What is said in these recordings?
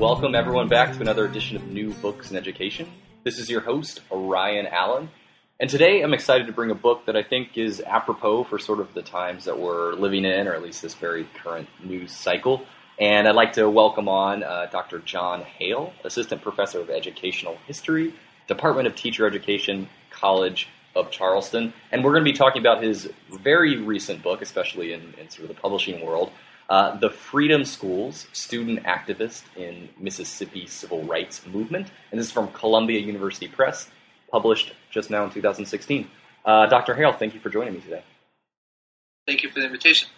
Welcome, everyone, back to another edition of New Books in Education. This is your host, Ryan Allen. And today I'm excited to bring a book that I think is apropos for sort of the times that we're living in, or at least this very current news cycle. And I'd like to welcome on uh, Dr. John Hale, Assistant Professor of Educational History, Department of Teacher Education, College of Charleston. And we're going to be talking about his very recent book, especially in, in sort of the publishing world, uh, the Freedom Schools, Student Activist in Mississippi Civil Rights Movement. And this is from Columbia University Press, published just now in 2016. Uh, Dr. Hale, thank you for joining me today. Thank you for the invitation.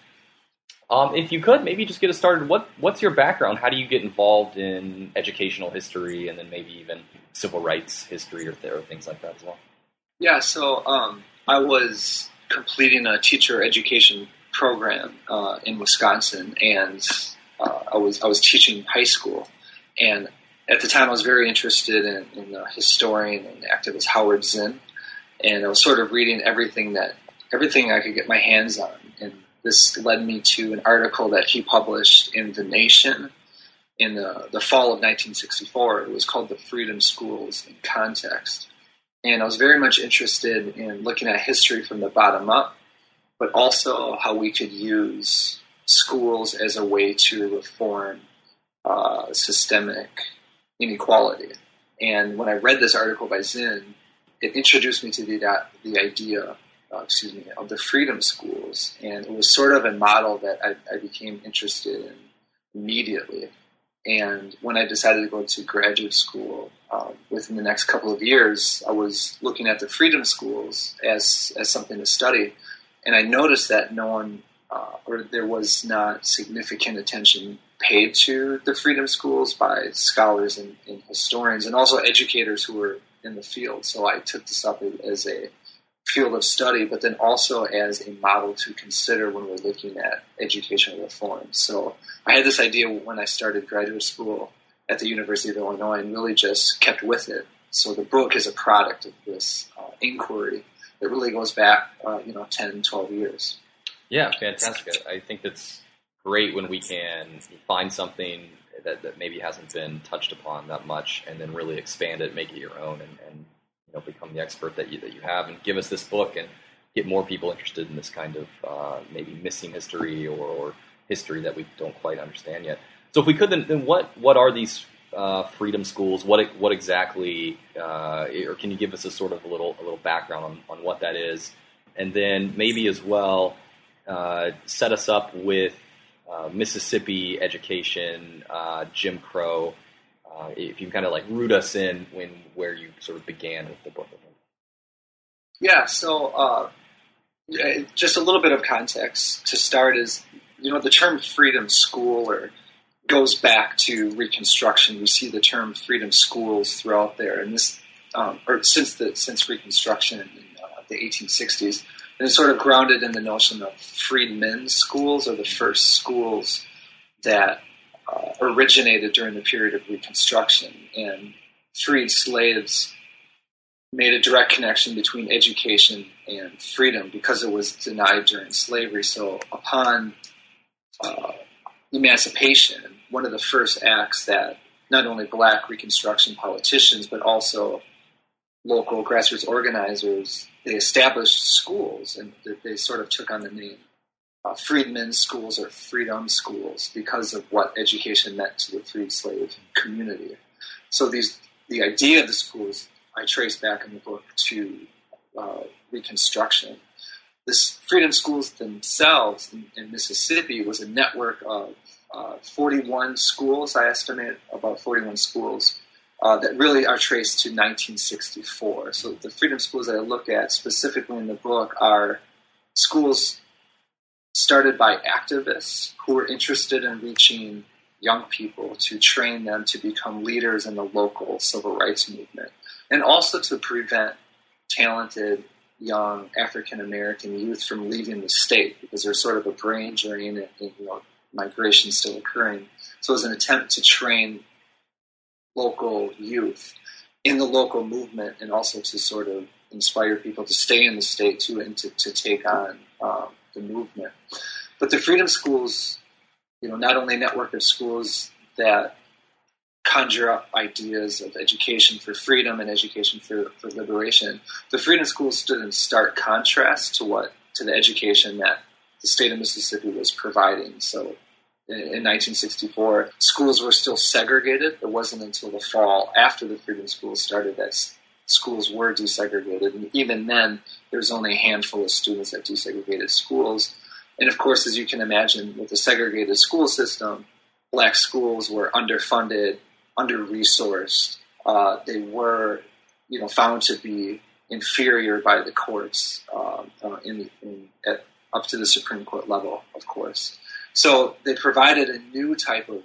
Um, if you could, maybe just get us started. What, what's your background? How do you get involved in educational history and then maybe even civil rights history or, or things like that as well? Yeah, so um, I was completing a teacher education program uh, in Wisconsin, and uh, I was I was teaching high school, and at the time I was very interested in, in the historian and activist Howard Zinn, and I was sort of reading everything that everything I could get my hands on, and this led me to an article that he published in the Nation in the, the fall of 1964. It was called "The Freedom Schools in Context." And I was very much interested in looking at history from the bottom up but also how we could use schools as a way to reform uh, systemic inequality. And when I read this article by Zinn, it introduced me to the, the idea, uh, excuse me, of the freedom schools. And it was sort of a model that I, I became interested in immediately. And when I decided to go to graduate school, um, within the next couple of years, I was looking at the freedom schools as, as something to study and I noticed that no one, uh, or there was not significant attention paid to the freedom schools by scholars and, and, historians, and also educators who were in the field. So I took this up as a field of study, but then also as a model to consider when we're looking at educational reform. So I had this idea when I started graduate school at the University of Illinois, and really just kept with it. So the book is a product of this uh, inquiry it really goes back, uh, you know, 10, 12 years. Yeah, fantastic. I think that's great when we can find something that, that maybe hasn't been touched upon that much and then really expand it, make it your own, and, and you know, become the expert that you, that you have and give us this book and get more people interested in this kind of uh, maybe missing history or, or, history that we don't quite understand yet. So if we could, then, then what, what are these uh, freedom schools? What what exactly, uh, or can you give us a sort of a little a little background on, on what that is, and then maybe as well uh, set us up with uh, Mississippi education, uh, Jim Crow. Uh, if you can kind of like root us in when where you sort of began with the book. Yeah. So just a little bit of context to start is you know the term freedom school or goes back to Reconstruction. We see the term freedom schools throughout there, and this, um, or since the since Reconstruction in uh, the 1860s, and it's sort of grounded in the notion of freedmen's schools, or the first schools that uh, originated during the period of Reconstruction, and freed slaves made a direct connection between education and freedom because it was denied during slavery. So upon uh, emancipation, one of the first acts that not only black Reconstruction politicians, but also local grassroots organizers, they established schools and they sort of took on the name uh, freedmen's schools or freedom schools because of what education meant to the freed slave community. So these, the idea of the schools I trace back in the book to uh, Reconstruction. This freedom schools themselves in, in Mississippi was a network of uh, 41 schools, I estimate about 41 schools uh, that really are traced to 1964. So the freedom schools that I look at specifically in the book are schools started by activists who were interested in reaching young people to train them to become leaders in the local civil rights movement, and also to prevent talented young African American youth from leaving the state because there's sort of a brain drain and, and you know, migration still occurring. So it was an attempt to train local youth in the local movement and also to sort of inspire people to stay in the state too and to, to take on um, the movement. But the freedom schools, you know, not only a network of schools that conjure up ideas of education for freedom and education for, for liberation, the freedom schools stood in stark contrast to what to the education that the state of Mississippi was providing. So in 1964, schools were still segregated. It wasn't until the fall after the freedom schools started that schools were desegregated. And even then, there was only a handful of students at desegregated schools. And of course, as you can imagine, with the segregated school system, black schools were underfunded, under resourced. Uh, they were, you know, found to be inferior by the courts um, uh, in, in at, up to the Supreme Court level, of course. So they provided a new type of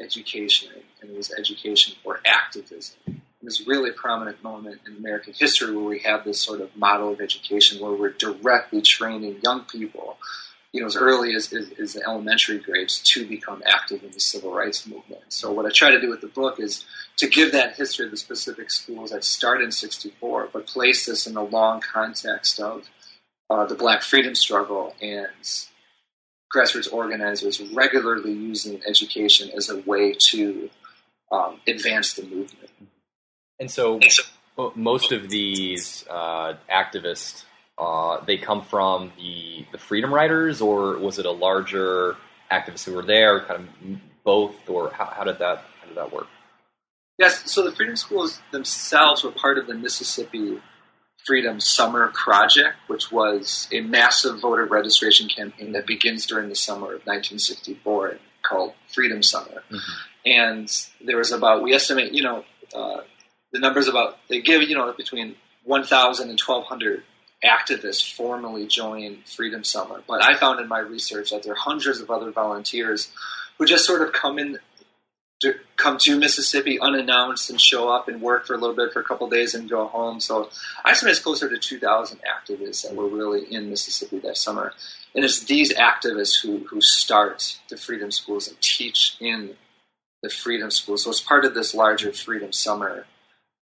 education, and it was education for activism. It was really a prominent moment in American history where we have this sort of model of education where we're directly training young people, you know, as early as, as, as the elementary grades to become active in the civil rights movement. So what I try to do with the book is to give that history of the specific schools that started in 64, but place this in the long context of uh, the black freedom struggle and grassroots organizers regularly using education as a way to um, advance the movement. And so, most of these uh, activists, uh, they come from the the freedom riders, or was it a larger activists who were there, kind of both, or how, how did that how did that work? Yes, so the freedom schools themselves were part of the Mississippi Freedom Summer Project, which was a massive voter registration campaign that begins during the summer of 1964 called Freedom Summer. Mm-hmm. And there was about, we estimate, you know, uh, the numbers about, they give, you know, between 1,000 and 1,200 activists formally join Freedom Summer. But I found in my research that there are hundreds of other volunteers who just sort of come in to come to Mississippi unannounced and show up and work for a little bit for a couple days and go home. So I estimate it's closer to 2,000 activists that were really in Mississippi that summer. And it's these activists who, who start the freedom schools and teach in the freedom schools. So it's part of this larger Freedom Summer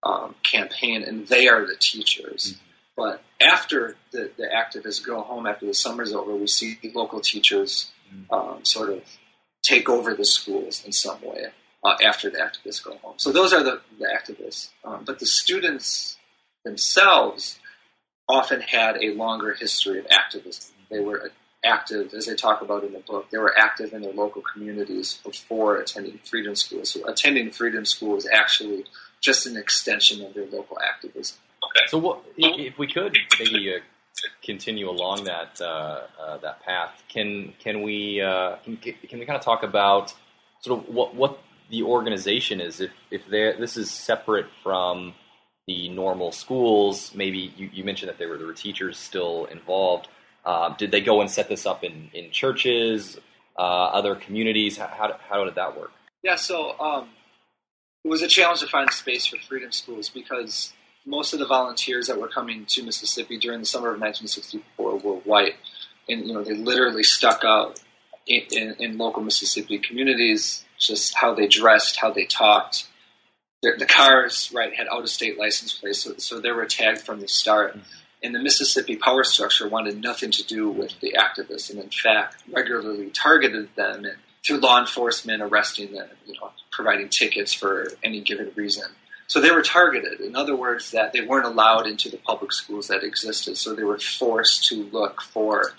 um, campaign, and they are the teachers. Mm-hmm. But after the, the activists go home, after the summer's over, we see local teachers mm-hmm. um, sort of take over the schools in some way uh, after the activists go home. So those are the, the activists. Um, but the students themselves often had a longer history of activism. They were active, as they talk about in the book, they were active in their local communities before attending freedom school. So attending freedom school is actually just an extension of their local activism. Okay. So what, if we could maybe uh, continue along that uh, uh, that path, can can we uh, can, can we kind of talk about sort of what what the organization is. If if this is separate from the normal schools, maybe you, you mentioned that there were there were teachers still involved. Uh, did they go and set this up in in churches, uh, other communities? How, how, how did that work? Yeah, so um, it was a challenge to find space for freedom schools because most of the volunteers that were coming to Mississippi during the summer of 1964 were white, and you know they literally stuck out in, in, in local Mississippi communities just how they dressed, how they talked. The, the cars, right, had out of state license plates, so, so they were tagged from the start. Mm-hmm. And the Mississippi power structure wanted nothing to do with the activists, and in fact, regularly targeted them and through law enforcement, arresting them, you know, providing tickets for any given reason. So they were targeted. In other words, that they weren't allowed into the public schools that existed. So they were forced to look for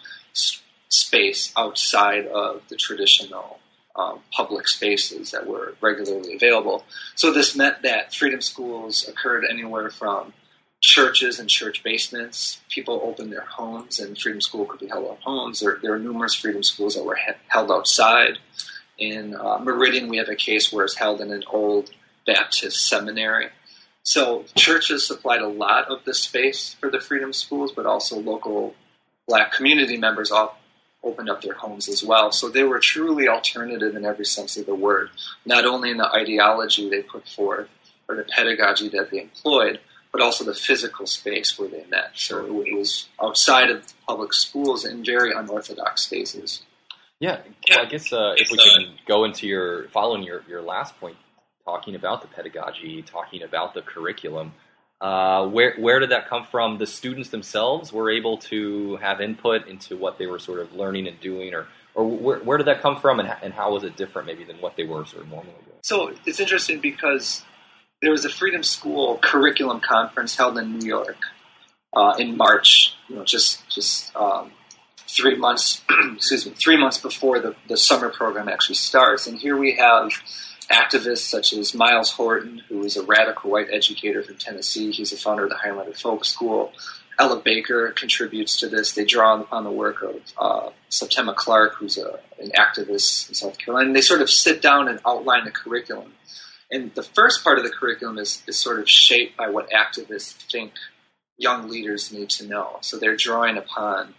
space outside of the traditional um, public spaces that were regularly available. So this meant that freedom schools occurred anywhere from churches and church basements. People opened their homes, and freedom school could be held at homes. There, there are numerous freedom schools that were he- held outside. In uh, Meridian, we have a case where it's held in an old Baptist seminary. So churches supplied a lot of the space for the freedom schools, but also local black community members opened up their homes as well. So they were truly alternative in every sense of the word, not only in the ideology they put forth or the pedagogy that they employed, but also the physical space where they met. So it was outside of public schools in very unorthodox spaces. Yeah, well, I guess uh, if we can go into your following your, your last point, talking about the pedagogy, talking about the curriculum. Uh, where where did that come from? The students themselves were able to have input into what they were sort of learning and doing, or or where, where did that come from, and, and how was it different maybe than what they were sort of normally doing? So it's interesting because there was a Freedom School curriculum conference held in New York uh, in March. You know, just just um, three months, excuse me, three months before the, the summer program actually starts, and here we have activists such as Myles Horton, who is a radical white educator from Tennessee. He's the founder of the Highlander Folk School. Ella Baker contributes to this. They draw upon the work of uh, Septima Clark, who's a, an activist in South Carolina. And they sort of sit down and outline the curriculum. And the first part of the curriculum is, is sort of shaped by what activists think young leaders need to know. So they're drawing upon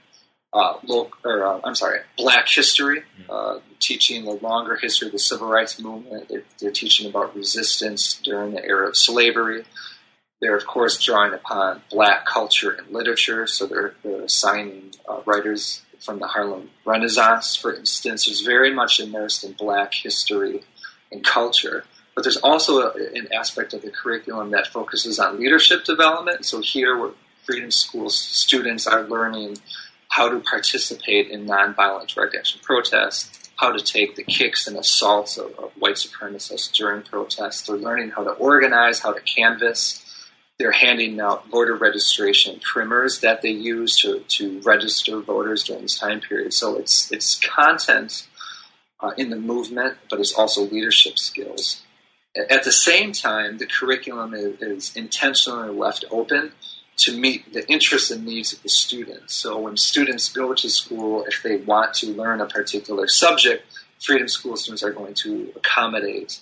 uh, local, or uh, I'm sorry, Black history, mm-hmm. uh, teaching the longer history of the civil rights movement. They're, they're, teaching about resistance during the era of slavery. They're of course drawing upon Black culture and literature, so they're, they're assigning uh, writers from the Harlem Renaissance, for instance, who's very much immersed in Black history and culture. But there's also a, an aspect of the curriculum that focuses on leadership development. So here, where Freedom School students are learning how to participate in nonviolent direct action protests, how to take the kicks and assaults of, of white supremacists during protests. They're learning how to organize, how to canvass. They're handing out voter registration primers that they use to, to register voters during this time period. So it's it's content uh, in the movement, but it's also leadership skills. At the same time, the curriculum is, is intentionally left open to meet the interests and needs of the students. So when students go to school, if they want to learn a particular subject, Freedom School students are going to accommodate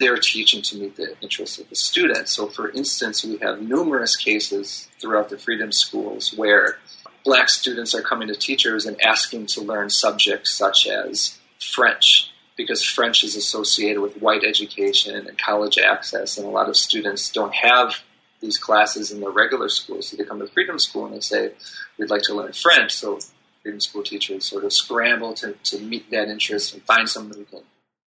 their teaching to meet the interests of the students. So for instance, we have numerous cases throughout the Freedom Schools where black students are coming to teachers and asking to learn subjects such as French because French is associated with white education and college access, and a lot of students don't have these classes in their regular schools. So they come to Freedom School and they say, we'd like to learn French. So Freedom School teachers sort of scramble to, to meet that interest and find someone who can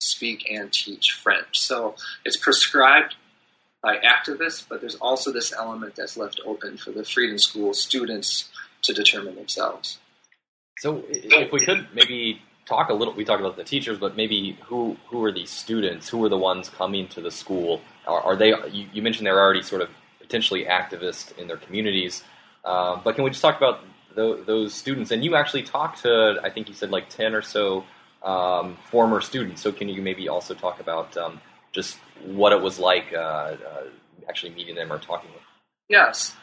speak and teach French. So it's prescribed by activists, but there's also this element that's left open for the Freedom School students to determine themselves. So if we could maybe talk a little, we talked about the teachers, but maybe who who are these students? Who are the ones coming to the school? Are, are they? You, you mentioned they're already sort of potentially activists in their communities. Um, but can we just talk about th- those students? And you actually talked to, I think you said like 10 or so um, former students. So can you maybe also talk about um, just what it was like uh, uh, actually meeting them or talking with them? Yes.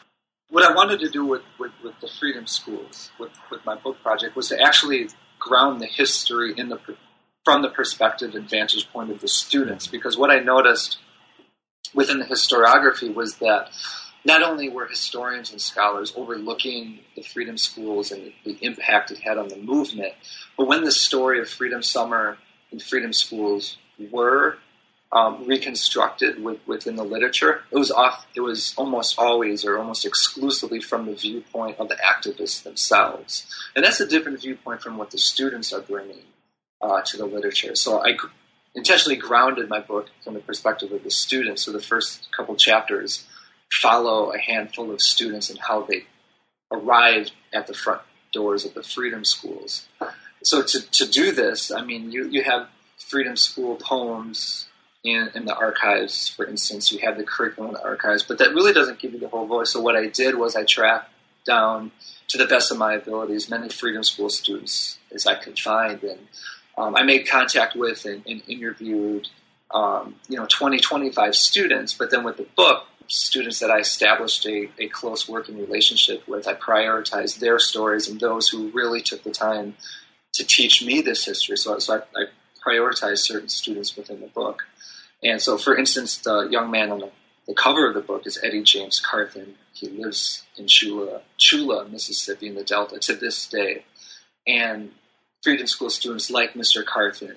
What I wanted to do with, with, with the Freedom Schools, with, with my book project, was to actually ground the history in the from the perspective and vantage point of the students. Because what I noticed – within the historiography was that not only were historians and scholars overlooking the freedom schools and the impact it had on the movement, but when the story of Freedom Summer and freedom schools were um, reconstructed with, within the literature, it was off. It was almost always or almost exclusively from the viewpoint of the activists themselves, and that's a different viewpoint from what the students are bringing uh, to the literature. So I intentionally grounded my book from the perspective of the students. So the first couple chapters follow a handful of students and how they arrived at the front doors of the freedom schools. So to, to do this, I mean, you, you have freedom school poems in, in the archives, for instance, you have the curriculum in the archives, but that really doesn't give you the whole voice. So what I did was I tracked down, to the best of my ability, as many freedom school students as I could find and um, I made contact with and, and interviewed, um, you know, 20, 25 students. But then with the book, students that I established a, a close working relationship with, I prioritized their stories and those who really took the time to teach me this history. So, so I, I prioritized certain students within the book. And so, for instance, the young man on the, the cover of the book is Eddie James Carthen. He lives in Tchula, Tchula, Mississippi, in the Delta to this day. And freedom school students like Mr. Carthen,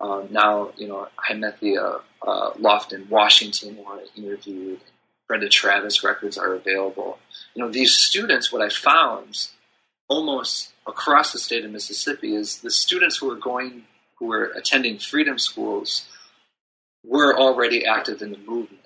um, now, you know, Hymethia uh, Lofton, Washington, who I interviewed, Brenda Travis records are available. You know, these students, what I found almost across the state of Mississippi is the students who were going, who were attending freedom schools were already active in the movement.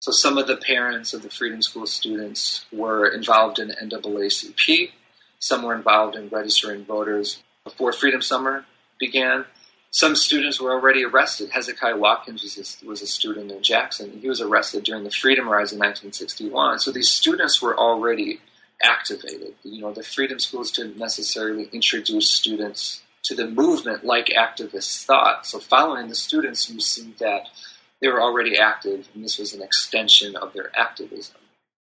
So some of the parents of the freedom school students were involved in NAACP. Some were involved in registering voters before Freedom Summer began. Some students were already arrested. Hezekiah Watkins was a, was a student in Jackson. He was arrested during the Freedom Rides in 1961. So these students were already activated. You know, the freedom schools didn't necessarily introduce students to the movement like activists thought. So following the students, you see that they were already active, and this was an extension of their activism.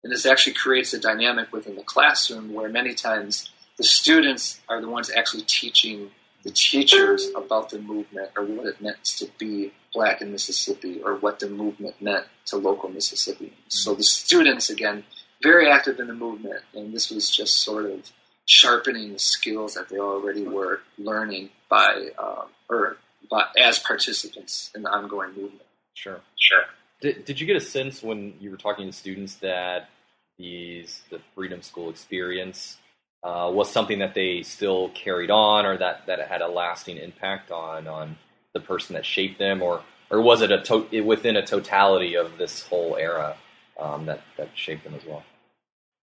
And this actually creates a dynamic within the classroom where many times the students are the ones actually teaching the teachers about the movement or what it meant to be black in Mississippi or what the movement meant to local Mississippians. So the students, again, very active in the movement, and this was just sort of sharpening the skills that they already were learning by um, or by, as participants in the ongoing movement. Sure. Sure. Did, did you get a sense when you were talking to students that these the Freedom School experience uh, was something that they still carried on, or that, that had a lasting impact on on the person that shaped them, or or was it a to- within a totality of this whole era um, that that shaped them as well?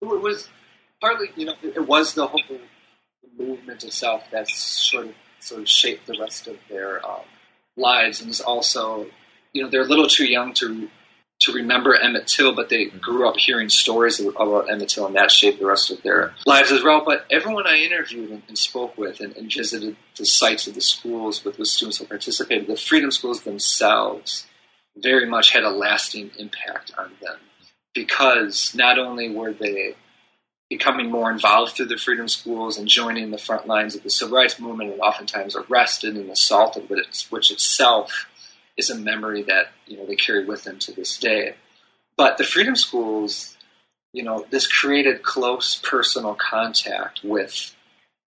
It was partly, you know, it was the whole movement itself that sort of sort of shaped the rest of their um, lives, and was also, you know, they're a little too young to to remember Emmett Till, but they mm-hmm. grew up hearing stories about Emmett Till, and that shaped the rest of their lives as well. But everyone I interviewed and, and spoke with and, and, visited the sites of the schools with the students who participated, the freedom schools themselves very much had a lasting impact on them because not only were they becoming more involved through the freedom schools and joining the front lines of the civil rights movement and oftentimes arrested and assaulted, which itself is a memory that you know they carry with them to this day. But the freedom schools, you know, this created close personal contact with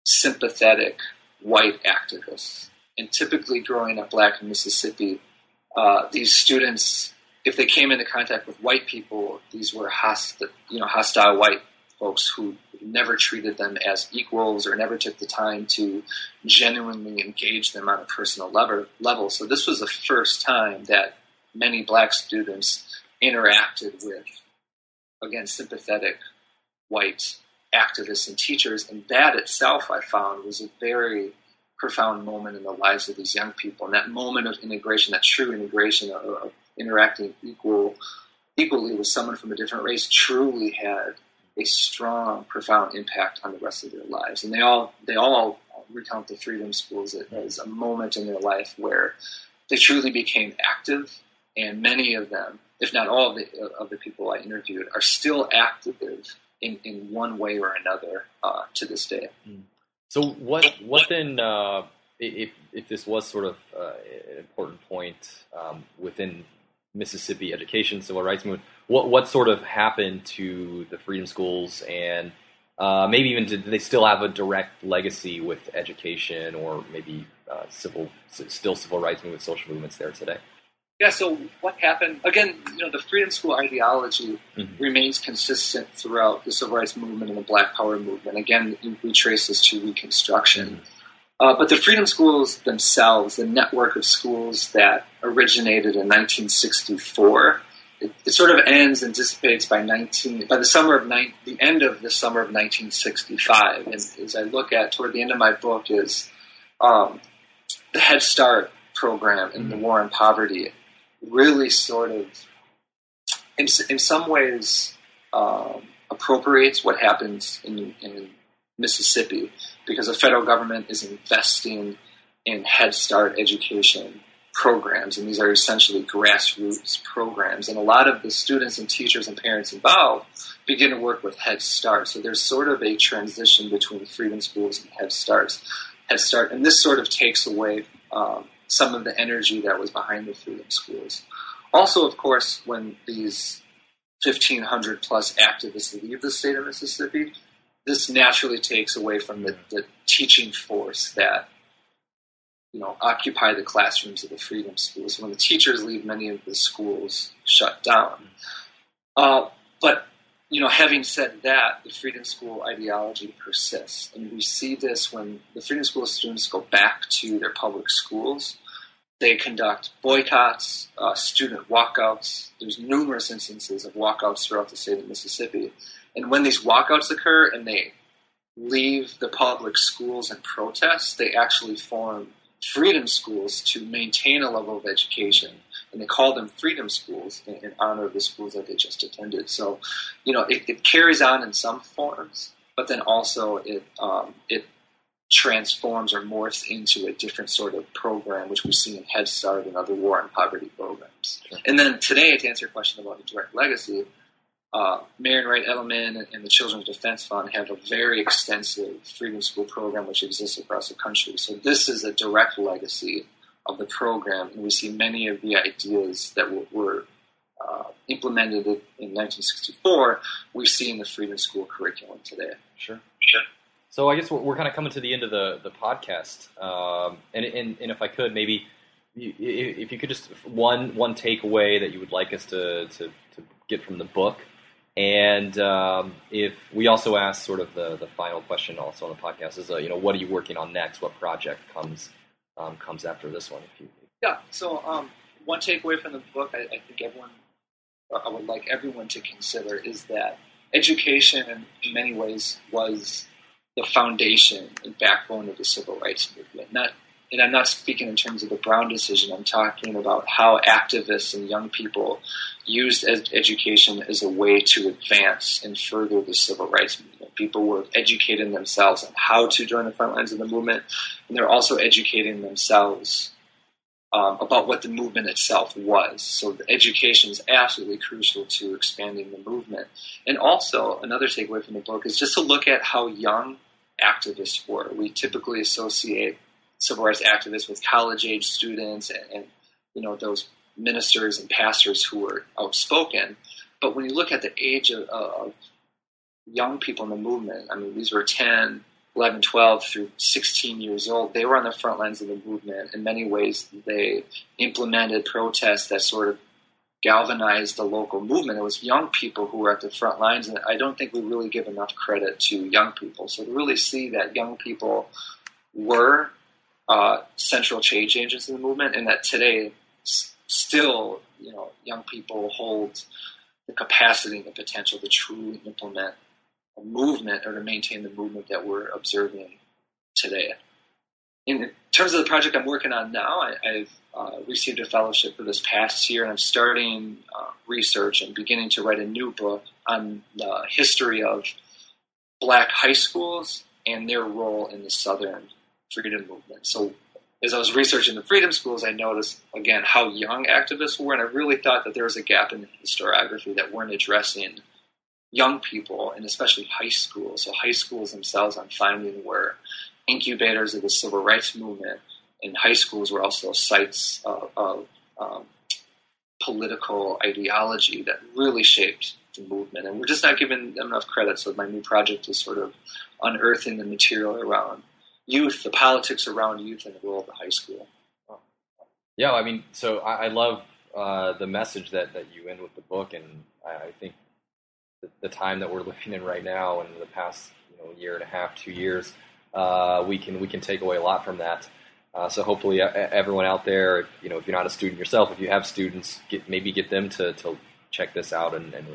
sympathetic white activists. And typically, growing up black in Mississippi, uh, these students, if they came into contact with white people, these were hostile, you know, hostile white folks who never treated them as equals or never took the time to genuinely engage them on a personal level. So this was the first time that many black students interacted with, again, sympathetic white activists and teachers. And that itself, I found, was a very profound moment in the lives of these young people. And that moment of integration, that true integration of, interacting equal, equally with someone from a different race, truly had a strong, profound impact on the rest of their lives. And they all they all recount the freedom schools as a moment in their life where they truly became active, and many of them, if not all of the, of the people I interviewed, are still active in, in one way or another uh, to this day. Hmm. So what what then? Uh, if if this was sort of uh, an important point um, within Mississippi education, civil rights movement, what what sort of happened to the freedom schools? And uh, maybe even did they still have a direct legacy with education or maybe uh, civil still civil rights movement social movements there today? Yeah so what happened again you know the freedom school ideology mm-hmm. remains consistent throughout the civil rights movement and the black power movement. Again we trace this to reconstruction. Mm-hmm. Uh, but the freedom schools themselves, the network of schools that originated in 1964, it, it, sort of ends and dissipates by 19 by the summer of ni- the end of the summer of 1965. And as I look at toward the end of my book is um, the Head Start program and the mm-hmm. war on poverty really sort of in, in some ways um, appropriates what happens in, in Mississippi because the federal government is investing in Head Start education programs, and these are essentially grassroots programs. And a lot of the students and teachers and parents involved begin to work with Head Start. So there's sort of a transition between freedom schools and Head Starts. Head Start, and this sort of takes away um, some of the energy that was behind the freedom schools. Also, of course, when these 1,500 plus activists leave the state of Mississippi, this naturally takes away from the, the teaching force that you know, occupy the classrooms of the freedom schools. When the teachers leave, many of the schools shut down. Uh, but you know, having said that, the freedom school ideology persists, and we see this when the freedom school students go back to their public schools. They conduct boycotts, uh, student walkouts. There's numerous instances of walkouts throughout the state of Mississippi, and when these walkouts occur and they leave the public schools and protest, they actually form freedom schools to maintain a level of education and they call them freedom schools in, in, honor of the schools that they just attended. So, you know, it, it carries on in some forms, but then also it um, it transforms or morphs into a different sort of program, which we see in Head Start and other war and poverty programs. And then today, to answer your question about the direct legacy, uh, Marian Wright Edelman and the Children's Defense Fund have a very extensive freedom school program which exists across the country. So this is a direct legacy of the program, and we see many of the ideas that were, were uh, implemented in 1964 we see in the freedom school curriculum today. Sure, sure. So I guess we're, we're kind of coming to the end of the the podcast, um, and, and and if I could maybe. if you could just one one takeaway that you would like us to, to, to get from the book, and um, if we also ask sort of the, the final question also on the podcast is, uh, you know, what are you working on next? What project comes um, comes after this one? If you, yeah. So um, one takeaway from the book, I, I, think everyone, I would like everyone to consider is that education, in many ways, was the foundation and backbone of the civil rights movement. Not and I'm not speaking in terms of the Brown decision. I'm talking about how activists and young people used ed- education as a way to advance and further the civil rights movement. People were educating themselves on how to join the front lines of the movement, and they're also educating themselves um, about what the movement itself was. So the education is absolutely crucial to expanding the movement. And also, another takeaway from the book is just to look at how young activists were. We typically associate civil rights activists with college age students and, and, you know those ministers and pastors who were outspoken. But when you look at the age of, of young people in the movement, I mean, these were 10, 11, 12 through 16 years old. They were on the front lines of the movement. In many ways, they implemented protests that sort of galvanized the local movement. It was young people who were at the front lines, and I don't think we really give enough credit to young people. So to really see that young people were uh, central change agents in the movement, and that today s- still, you know, young people hold the capacity and the potential to truly implement a movement or to maintain the movement that we're observing today. In terms of the project I'm working on now, I, have uh, received a fellowship for this past year, and I'm starting uh, research and beginning to write a new book on the history of black high schools and their role in the Southern freedom movement. So as I was researching the freedom schools, I noticed again how young activists were, and I really thought that there was a gap in historiography that weren't addressing young people, and especially high schools. So high schools themselves, I'm finding were incubators of the civil rights movement, and high schools were also sites of, of um, political ideology that really shaped the movement. And we're just not giving them enough credit. So my new project is sort of unearthing the material around youth, the politics around youth, and the role of the high school. Yeah, I mean, so I, I love uh, the message that, that you end with the book, and I, I think the, time that we're living in right now, and the past you know year and a half, two years, uh, we can we can take away a lot from that. Uh, so hopefully, everyone out there, you know, if you're not a student yourself, if you have students, get, maybe get them to, to check this out and, and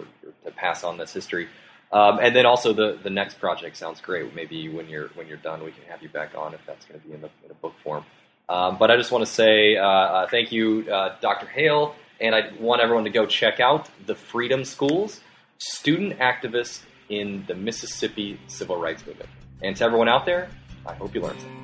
to pass on this history. Um, and then also the, the next project sounds great. Maybe when you're when you're done, we can have you back on if that's going to be in, the, in a book form. Um, but I just want to say uh, uh, thank you, uh, Dr. Hale, and I want everyone to go check out the Freedom Schools, student activists in the Mississippi Civil Rights Movement. And to everyone out there, I hope you learned something.